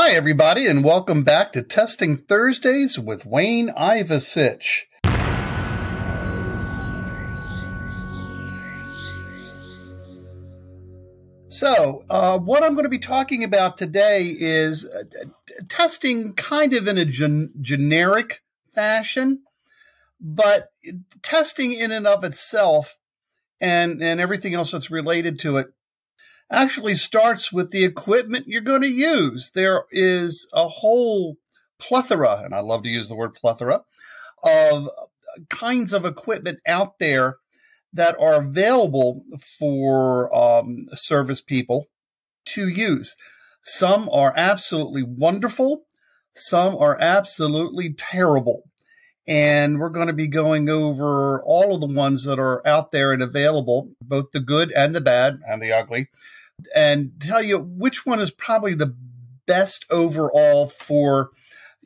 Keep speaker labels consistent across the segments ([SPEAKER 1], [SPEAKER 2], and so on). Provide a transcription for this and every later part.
[SPEAKER 1] Hi, everybody, and welcome back to Testing Thursdays with Wayne Ivusich. So, uh, what I'm going to be talking about today is uh, testing kind of in a gen- generic fashion, but testing in and of itself and, and everything else that's related to it actually starts with the equipment you're going to use. There is a whole plethora, and I love to use the word plethora, of kinds of equipment out there that are available for um, service people to use. Some are absolutely wonderful, some are absolutely terrible. And we're going to be going over all of the ones that are out there and available, both the good and the bad and the ugly, and tell you which one is probably the best overall for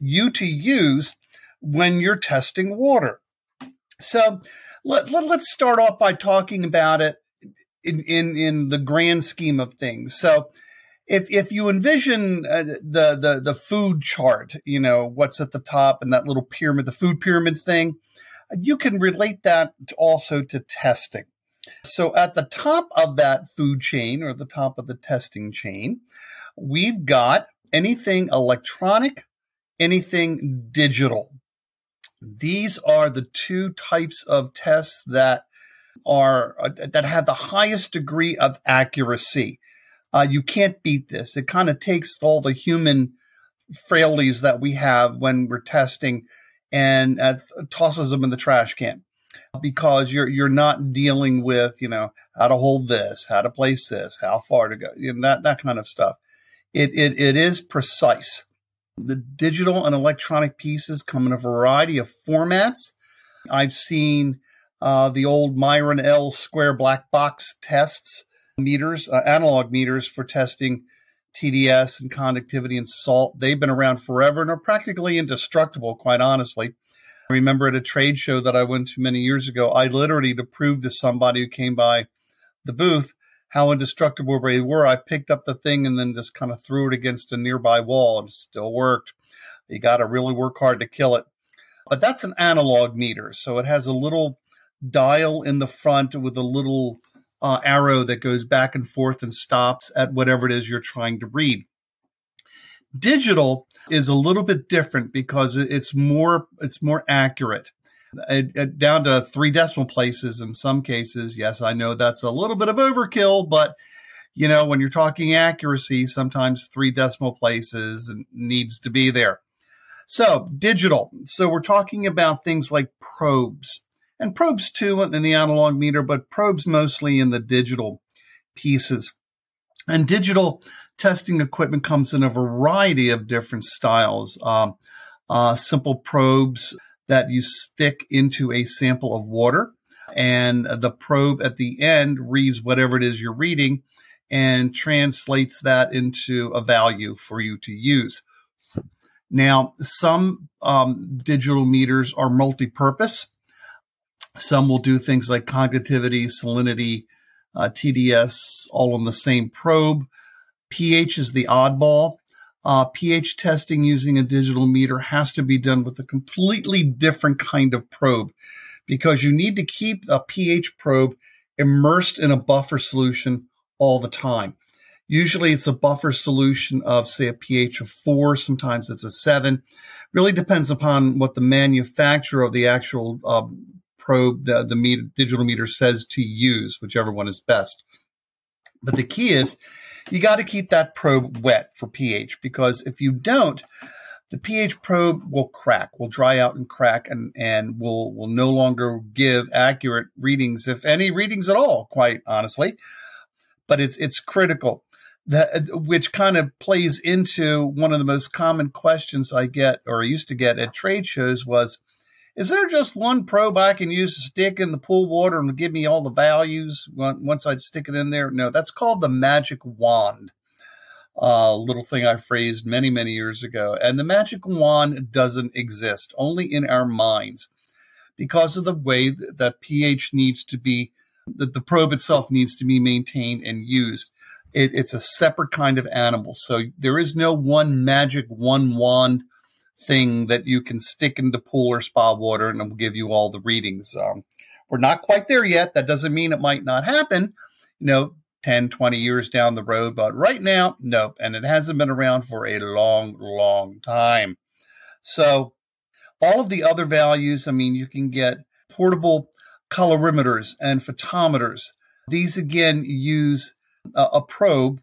[SPEAKER 1] you to use when you're testing water. So let, let, us start off by talking about it in, in, in the grand scheme of things. So if, if you envision uh, the, the, the food chart, you know, what's at the top and that little pyramid, the food pyramid thing, you can relate that also to testing. So at the top of that food chain or the top of the testing chain, we've got anything electronic, anything digital. These are the two types of tests that are uh, that have the highest degree of accuracy. Uh, you can't beat this. It kind of takes all the human frailties that we have when we're testing and uh, tosses them in the trash can because you're you're not dealing with you know how to hold this, how to place this, how far to go, you know, that that kind of stuff. It it it is precise. The digital and electronic pieces come in a variety of formats. I've seen uh, the old Myron L square black box tests meters, uh, analog meters for testing TDS and conductivity and salt. They've been around forever and are practically indestructible, quite honestly. I remember at a trade show that I went to many years ago, I literally, to prove to somebody who came by the booth how indestructible they were, I picked up the thing and then just kind of threw it against a nearby wall and it still worked. You got to really work hard to kill it. But that's an analog meter. So it has a little dial in the front with a little uh, arrow that goes back and forth and stops at whatever it is you're trying to read. Digital is a little bit different because it's more it's more accurate. It, it, down to three decimal places in some cases. Yes, I know that's a little bit of overkill, but you know when you're talking accuracy, sometimes three decimal places needs to be there. So digital. So we're talking about things like probes and probes too in the analog meter, but probes mostly in the digital pieces. And digital testing equipment comes in a variety of different styles. Um, uh, simple probes that you stick into a sample of water, and the probe at the end reads whatever it is you're reading and translates that into a value for you to use. Now, some um, digital meters are multi purpose. Some will do things like conductivity, salinity, uh, TDS, all on the same probe pH is the oddball. Uh, pH testing using a digital meter has to be done with a completely different kind of probe because you need to keep a pH probe immersed in a buffer solution all the time. Usually it's a buffer solution of, say, a pH of four. Sometimes it's a seven. Really depends upon what the manufacturer of the actual uh, probe, the, the meter, digital meter says to use, whichever one is best. But the key is you got to keep that probe wet for pH because if you don't, the pH probe will crack, will dry out and crack, and, and will, will no longer give accurate readings, if any readings at all, quite honestly. But it's, it's critical that, which kind of plays into one of the most common questions I get or I used to get at trade shows was, is there just one probe I can use to stick in the pool water and give me all the values once I stick it in there? No, that's called the magic wand uh, little thing I phrased many, many years ago. And the magic wand doesn't exist, only in our minds, because of the way that pH needs to be, that the probe itself needs to be maintained and used. It, it's a separate kind of animal. So there is no one magic, one wand thing that you can stick into pool or spa water and it will give you all the readings. Um, we're not quite there yet. That doesn't mean it might not happen. You know, 10, 20 years down the road. But right now, nope. And it hasn't been around for a long, long time. So, all of the other values, I mean, you can get portable colorimeters and photometers. These again use a, a probe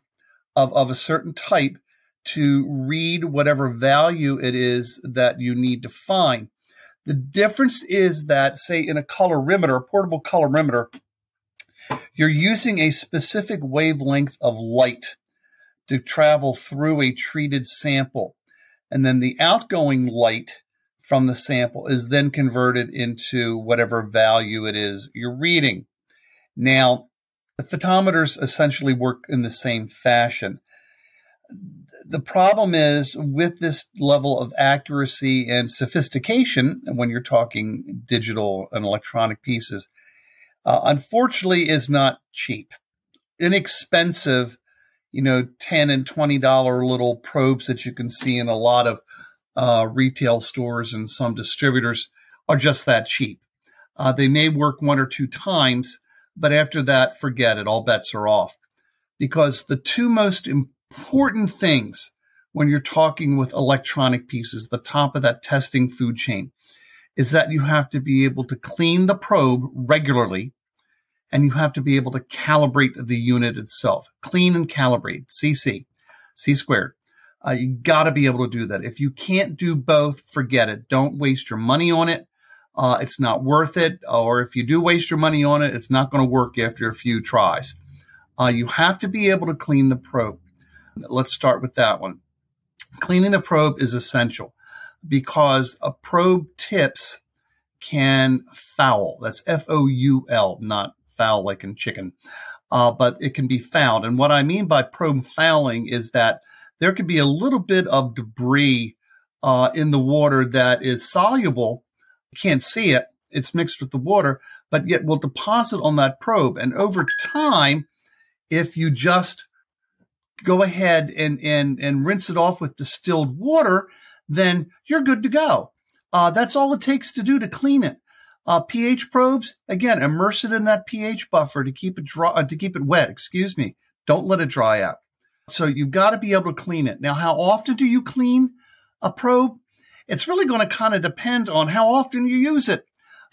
[SPEAKER 1] of, of a certain type to read whatever value it is that you need to find. The difference is that, say, in a colorimeter, a portable colorimeter, you're using a specific wavelength of light to travel through a treated sample. And then the outgoing light from the sample is then converted into whatever value it is you're reading. Now, the photometers essentially work in the same fashion. The problem is with this level of accuracy and sophistication, when you're talking digital and electronic pieces, uh, unfortunately is not cheap. Inexpensive, you know, 10 and $20 little probes that you can see in a lot of uh, retail stores and some distributors are just that cheap. Uh, they may work one or two times, but after that, forget it. All bets are off. Because the two most important things when you're talking with electronic pieces, the top of that testing food chain, is that you have to be able to clean the probe regularly and you have to be able to calibrate the unit itself. Clean and calibrate, CC, C squared. Uh, you got to be able to do that. If you can't do both, forget it. Don't waste your money on it. Uh, it's not worth it. Or if you do waste your money on it, it's not going to work after a few tries. Uh, you have to be able to clean the probe. Let's start with that one. Cleaning the probe is essential because a probe tips can foul. That's F O U L, not foul like in chicken. Uh, but it can be fouled. And what I mean by probe fouling is that there could be a little bit of debris uh, in the water that is soluble. You can't see it. It's mixed with the water, but yet will deposit on that probe. And over time, if you just go ahead and, and, and rinse it off with distilled water, then you're good to go. Uh, that's all it takes to do to clean it. Uh, pH probes, again, immerse it in that pH buffer to keep it dry, uh, to keep it wet. Excuse me. Don't let it dry out. So you've got to be able to clean it. Now, how often do you clean a probe? It's really going to kind of depend on how often you use it.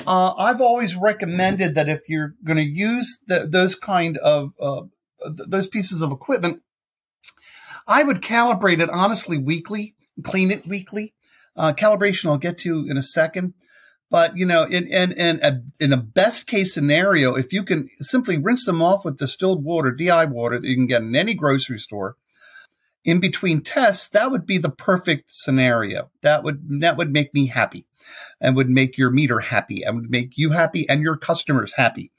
[SPEAKER 1] Uh, I've always recommended that if you're going to use the, those kind of uh, those pieces of equipment, I would calibrate it honestly weekly clean it weekly. Uh, calibration I'll get to in a second. But you know, in in in a, in a best case scenario, if you can simply rinse them off with distilled water, DI water that you can get in any grocery store, in between tests, that would be the perfect scenario. That would that would make me happy, and would make your meter happy, and would make you happy and your customers happy.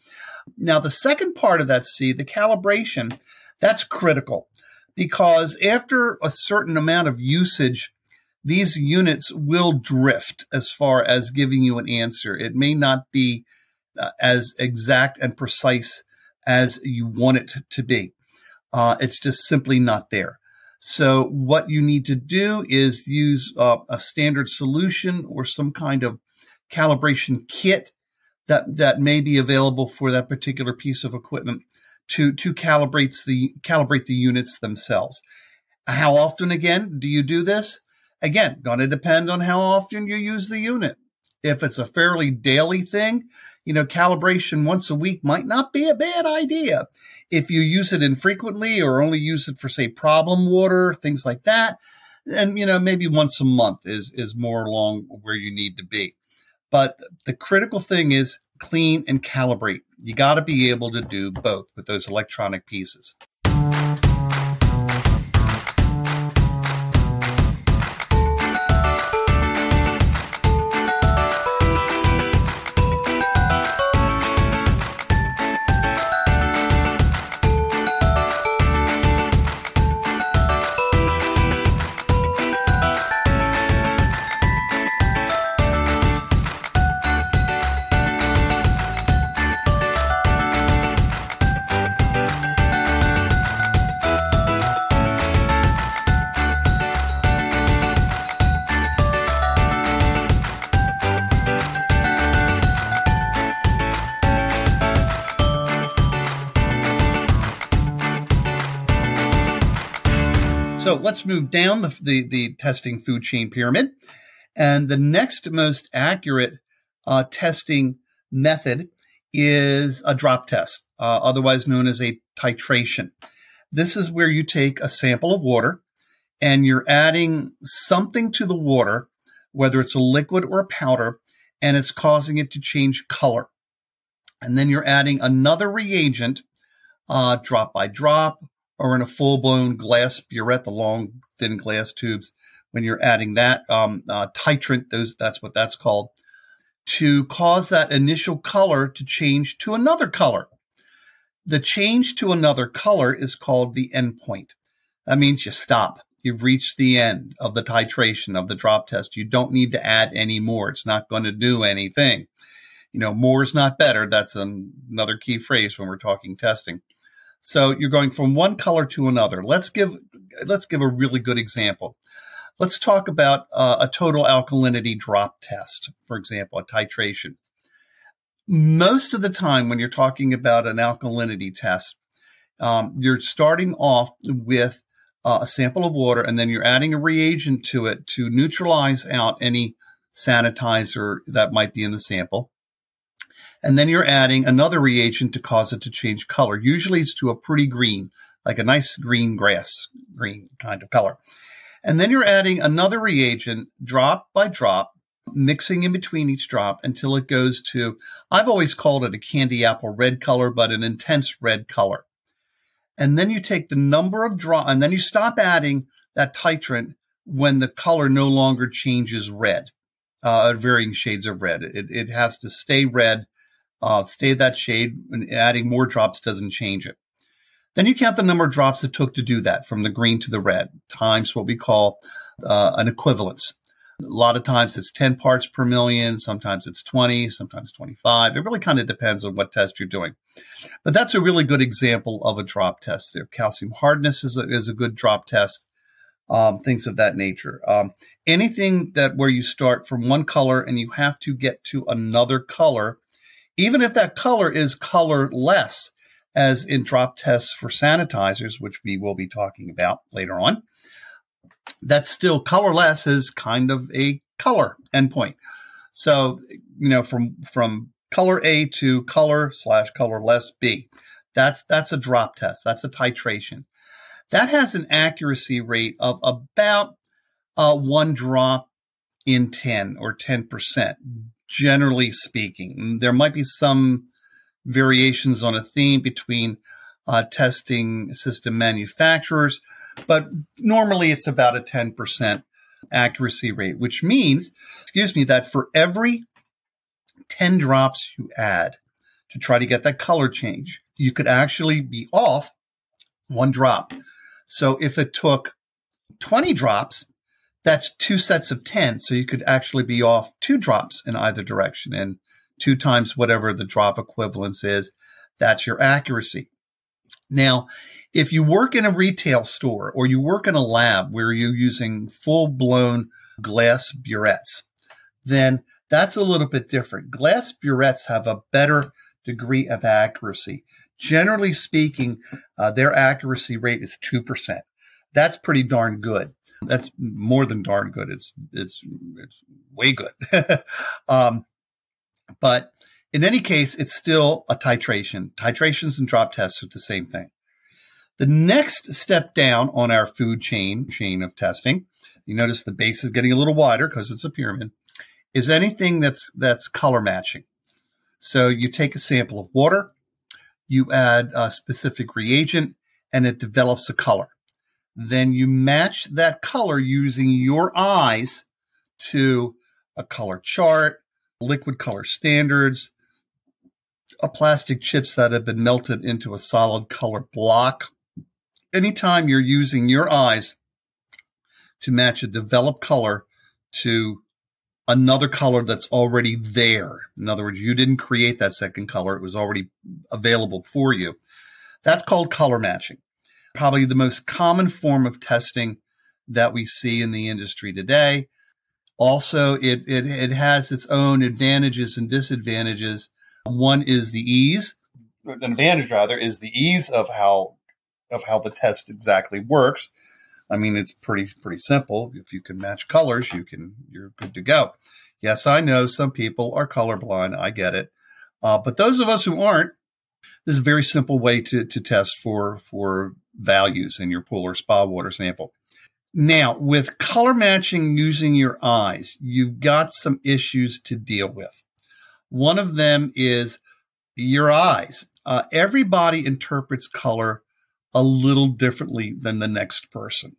[SPEAKER 1] Now, the second part of that C, the calibration, that's critical because after a certain amount of usage, these units will drift as far as giving you an answer. It may not be uh, as exact and precise as you want it to be. Uh, it's just simply not there. So, what you need to do is use uh, a standard solution or some kind of calibration kit that, that may be available for that particular piece of equipment to to calibrate the calibrate the units themselves. How often again do you do this? Again, going to depend on how often you use the unit. If it's a fairly daily thing, you know, calibration once a week might not be a bad idea. If you use it infrequently or only use it for say problem water, things like that, and you know maybe once a month is is more along where you need to be. But the critical thing is clean and calibrate. You got to be able to do both with those electronic pieces. So let's move down the, the, the, testing food chain pyramid. And the next most accurate uh, testing method is a drop test, uh, otherwise known as a titration. This is where you take a sample of water and you're adding something to the water, whether it's a liquid or a powder, and it's causing it to change color. And then you're adding another reagent, uh, drop by drop or in a full blown glass burette, the long thin glass tubes. When you're adding that um, uh, titrant, those that's what that's called, to cause that initial color to change to another color. The change to another color is called the endpoint. That means you stop. You've reached the end of the titration of the drop test. You don't need to add any more. It's not going to do anything. You know, more is not better. That's another key phrase when we're talking testing. So you're going from one color to another. Let's give let's give a really good example. Let's talk about uh, a total alkalinity drop test, for example, a titration. Most of the time, when you're talking about an alkalinity test, um, you're starting off with uh, a sample of water and then you're adding a reagent to it to neutralize out any sanitizer that might be in the sample and then you're adding another reagent to cause it to change color. Usually it's to a pretty green, like a nice green grass green kind of color. And then you're adding another reagent drop by drop, mixing in between each drop until it goes to, I've always called it a candy apple red color, but an intense red color. And then you take the number of drop, and then you stop adding that titrant when the color no longer changes red, uh, varying shades of red. It, it has to stay red uh, stay that shade, and adding more drops doesn't change it. Then you count the number of drops it took to do that from the green to the red times what we call uh, an equivalence. A lot of times it's 10 parts per million, sometimes it's 20, sometimes 25. It really kind of depends on what test you're doing. But that's a really good example of a drop test there. Calcium hardness is a, is a good drop test, um, things of that nature. Um, anything that where you start from one color and you have to get to another color even if that color is colorless, as in drop tests for sanitizers, which we will be talking about later on, that's still colorless is kind of a color endpoint. So, you know, from from color A to color slash colorless B, that's that's a drop test. That's a titration. That has an accuracy rate of about uh, one drop in 10 or 10% generally speaking. There might be some variations on a theme between uh, testing system manufacturers, but normally it's about a 10% accuracy rate, which means, excuse me, that for every 10 drops you add to try to get that color change, you could actually be off one drop. So if it took 20 drops that's two sets of 10. So you could actually be off two drops in either direction and two times whatever the drop equivalence is. That's your accuracy. Now, if you work in a retail store or you work in a lab where you're using full blown glass burettes, then that's a little bit different. Glass burettes have a better degree of accuracy. Generally speaking, uh, their accuracy rate is 2%. That's pretty darn good. That's more than darn good. It's it's it's way good. um, but in any case, it's still a titration. Titrations and drop tests are the same thing. The next step down on our food chain chain of testing you notice the base is getting a little wider because it's a pyramid, is anything that's that's color matching. So you take a sample of water, you add a specific reagent, and it develops a color. Then you match that color using your eyes to a color chart, liquid color standards, a plastic chips that have been melted into a solid color block. Anytime you're using your eyes to match a developed color to another color that's already there. In other words, you didn't create that second color, it was already available for you. That's called color matching. Probably the most common form of testing that we see in the industry today. Also, it, it, it has its own advantages and disadvantages. One is the ease, an advantage rather, is the ease of how of how the test exactly works. I mean, it's pretty pretty simple. If you can match colors, you can you're good to go. Yes, I know some people are colorblind. I get it, uh, but those of us who aren't, this is a very simple way to to test for for values in your pool or spa water sample. Now, with color matching using your eyes, you've got some issues to deal with. One of them is your eyes. Uh, everybody interprets color a little differently than the next person.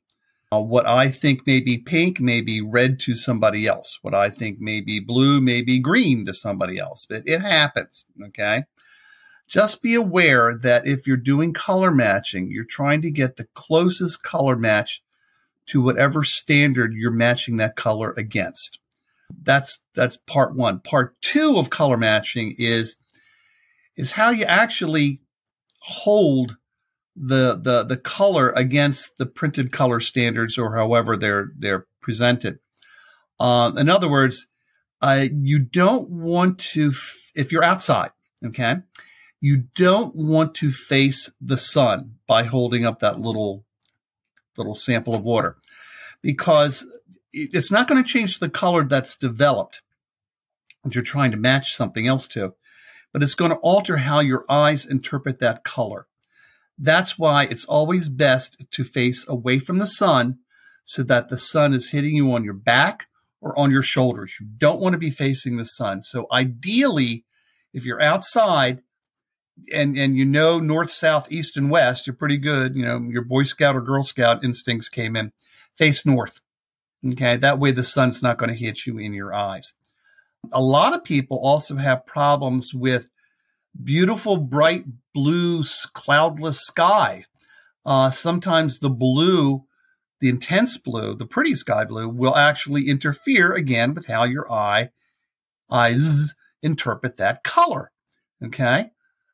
[SPEAKER 1] Uh, what I think may be pink may be red to somebody else. What I think may be blue may be green to somebody else. It, it happens. Okay. Just be aware that if you're doing color matching, you're trying to get the closest color match to whatever standard you're matching that color against. That's that's part 1. Part 2 of color matching is is how you actually hold the the the color against the printed color standards or however they're they're presented. Uh, in other words, uh, you don't want to f- if you're outside, okay, you don't want to face the sun by holding up that little little sample of water because it's not going to change the color that's developed that you're trying to match something else to, but it's going to alter how your eyes interpret that color. That's why it's always best to face away from the sun so that the sun is hitting you on your back or on your shoulders. You don't want to be facing the sun. So ideally, if you're outside and and you know north, south, east, and west, you're pretty good. You know, your Boy Scout or Girl Scout instincts came in. Face north. Okay, that way the sun's not going to hit you in your eyes. A lot of people also have problems with beautiful, bright blue, cloudless sky. Uh, sometimes the blue, the intense blue, the pretty sky blue, will actually interfere again with how your eye eyes interpret that color. Okay,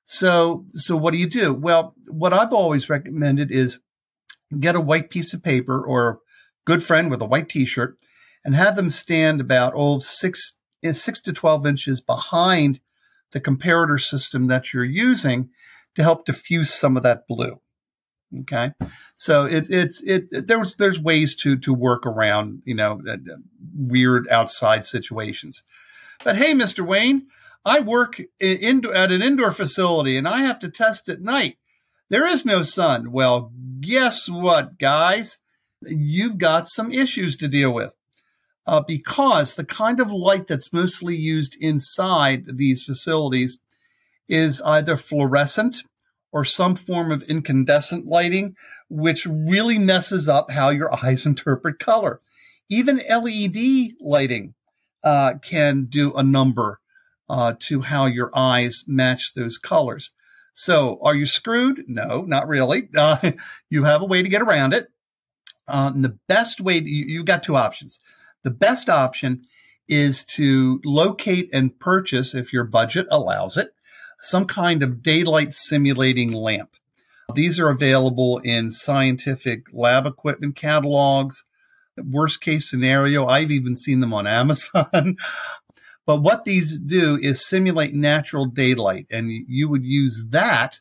[SPEAKER 1] so so what do you do? Well, what I've always recommended is get a white piece of paper or a good friend with a white T-shirt, and have them stand about oh six eh, six to twelve inches behind the comparator system that you're using to help diffuse some of that blue. Okay, so it, it's it, there's there's ways to to work around you know weird outside situations. But hey, Mister Wayne, I work in, at an indoor facility and I have to test at night. There is no sun. Well, guess what, guys? You've got some issues to deal with uh, because the kind of light that's mostly used inside these facilities is either fluorescent or some form of incandescent lighting, which really messes up how your eyes interpret color. Even LED lighting uh, can do a number uh, to how your eyes match those colors. So, are you screwed? No, not really. Uh, you have a way to get around it. Uh, the best way, you, you've got two options. The best option is to locate and purchase, if your budget allows it, some kind of daylight simulating lamp. These are available in scientific lab equipment catalogs. Worst case scenario, I've even seen them on Amazon. but what these do is simulate natural daylight, and you would use that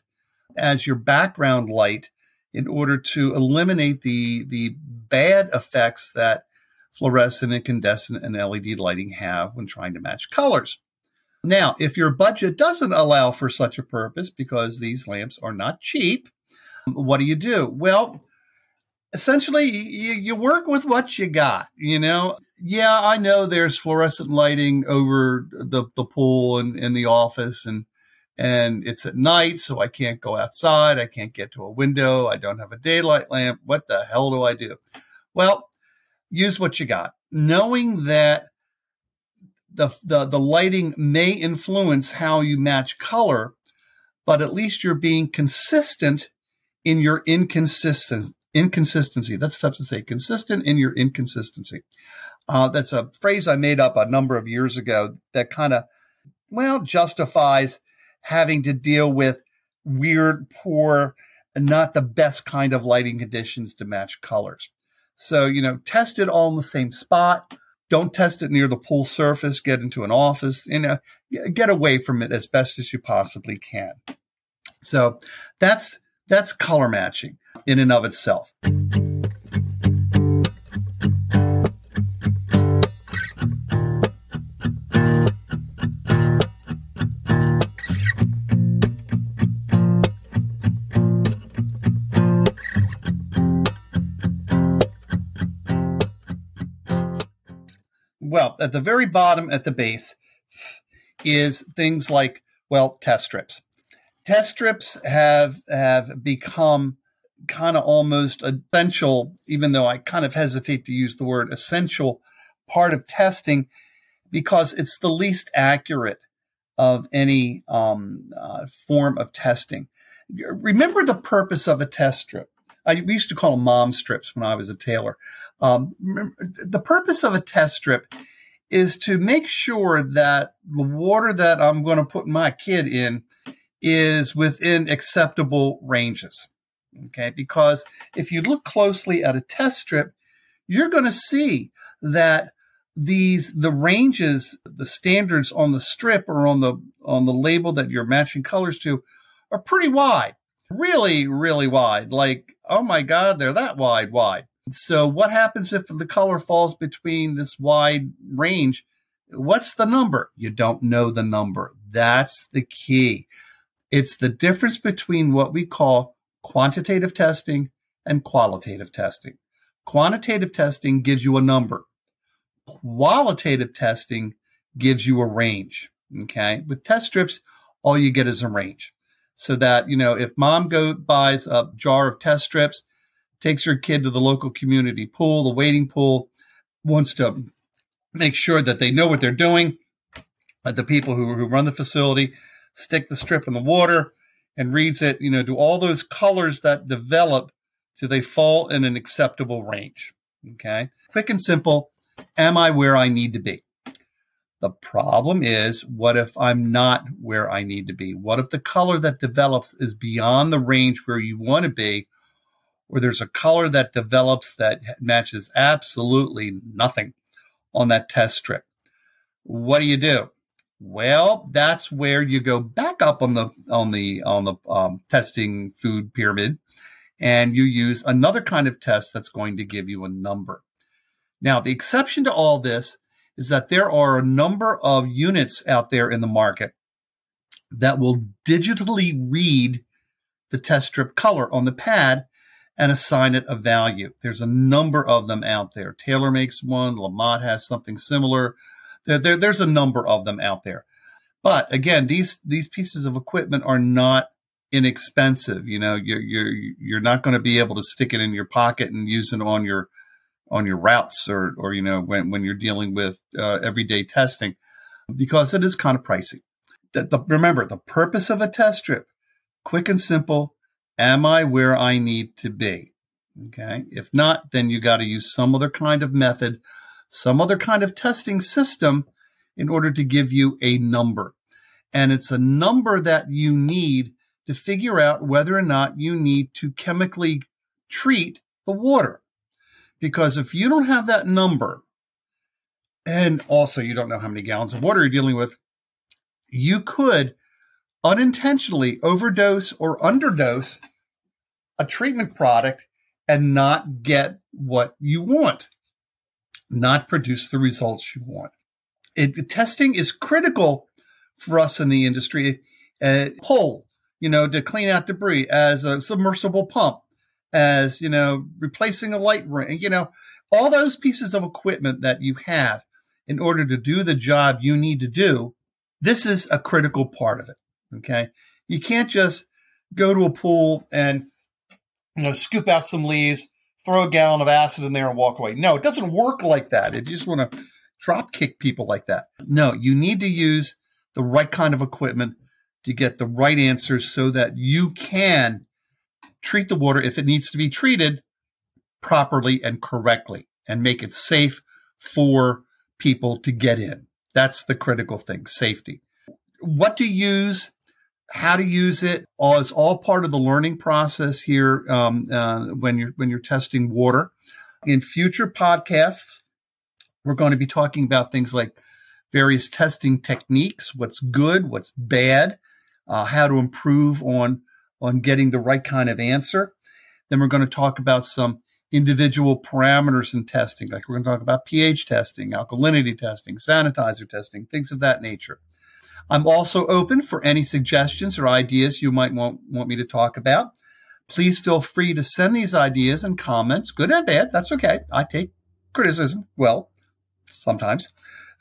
[SPEAKER 1] as your background light in order to eliminate the the bad effects that fluorescent, incandescent, and LED lighting have when trying to match colors. Now, if your budget doesn't allow for such a purpose, because these lamps are not cheap, what do you do? Well, essentially you, you work with what you got, you know. Yeah, I know there's fluorescent lighting over the, the pool and in the office and and it's at night, so I can't go outside. I can't get to a window. I don't have a daylight lamp. What the hell do I do? Well, use what you got, knowing that the, the, the lighting may influence how you match color, but at least you're being consistent in your inconsistent inconsistency. That's tough to say. Consistent in your inconsistency. Uh, that's a phrase I made up a number of years ago that kind of, well, justifies having to deal with weird, poor, not the best kind of lighting conditions to match colors. So, you know, test it all in the same spot. Don't test it near the pool surface. Get into an office, you know, get away from it as best as you possibly can. So that's that's color matching in and of itself. Well, at the very bottom, at the base, is things like well test strips. Test strips have have become kind of almost essential, even though I kind of hesitate to use the word essential part of testing because it's the least accurate of any um, uh, form of testing. Remember the purpose of a test strip. I, we used to call them mom strips when I was a Taylor. Um, the purpose of a test strip is to make sure that the water that I'm going to put my kid in is within acceptable ranges. Okay, because if you look closely at a test strip, you're going to see that these the ranges, the standards on the strip or on the on the label that you're matching colors to are pretty wide. Really, really wide. Like, oh my God, they're that wide, wide. So what happens if the color falls between this wide range? What's the number? You don't know the number. That's the key. It's the difference between what we call quantitative testing and qualitative testing. Quantitative testing gives you a number. Qualitative testing gives you a range. Okay. With test strips, all you get is a range. So that, you know, if mom go buys a jar of test strips, takes her kid to the local community pool, the wading pool, wants to make sure that they know what they're doing, the people who, who run the facility stick the strip in the water and reads it, you know, do all those colors that develop do they fall in an acceptable range? Okay. Quick and simple. Am I where I need to be? The problem is, what if I'm not where I need to be? What if the color that develops is beyond the range where you want to be, or there's a color that develops that matches absolutely nothing on that test strip? What do you do? Well, that's where you go back up on the on the on the um, testing food pyramid, and you use another kind of test that's going to give you a number. Now, the exception to all this is that there are a number of units out there in the market that will digitally read the test strip color on the pad and assign it a value. There's a number of them out there. Taylor makes one. LaMotte has something similar. There, there, there's a number of them out there. But again, these these pieces of equipment are not inexpensive. You know, you're you're you're not going to be able to stick it in your pocket and use it on your on your routes or or you know when when you're dealing with uh, everyday testing because it is kind of pricey. The, the, remember the purpose of a test strip, quick and simple. Am I where I need to be? Okay. If not, then you got to use some other kind of method some other kind of testing system in order to give you a number. And it's a number that you need to figure out whether or not you need to chemically treat the water. Because if you don't have that number, and also you don't know how many gallons of water you're dealing with, you could unintentionally overdose or underdose a treatment product and not get what you want not produce the results you want. It, testing is critical for us in the industry. Uh, pull, you know, to clean out debris as a submersible pump, as, you know, replacing a light ring, you know, all those pieces of equipment that you have in order to do the job you need to do. This is a critical part of it. Okay. You can't just go to a pool and, you know, scoop out some leaves, throw a gallon of acid in there and walk away. No, it doesn't work like that. If you just want to drop kick people like that. No, you need to use the right kind of equipment to get the right answers so that you can treat the water if it needs to be treated properly and correctly and make it safe for people to get in. That's the critical thing safety. What to use, how to use it, all is all part of the learning process here um, uh, when you're when you're testing water. In future podcasts, we're going to be talking about things like various testing techniques, what's good, what's bad, uh, how to improve on on getting the right kind of answer. Then we're going to talk about some individual parameters in testing, like we're going to talk about pH testing, alkalinity testing, sanitizer testing, things of that nature. I'm also open for any suggestions or ideas you might want, want me to talk about. Please feel free to send these ideas and comments, good and bad. That's okay. I take criticism well, sometimes.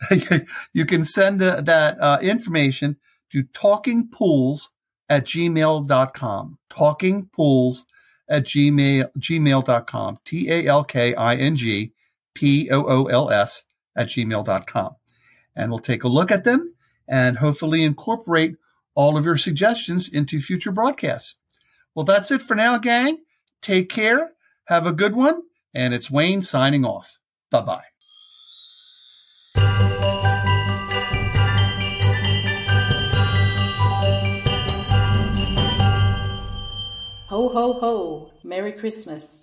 [SPEAKER 1] you can send the, that uh, information to talkingpools at gmail.com. Talkingpools at gmail, gmail.com. T A L K I N G P O O L S at gmail.com. And we'll take a look at them and hopefully incorporate all of your suggestions into future broadcasts. Well, that's it for now, gang. Take care. Have a good one. And it's Wayne signing off. Bye bye.
[SPEAKER 2] Ho, ho, ho. Merry Christmas.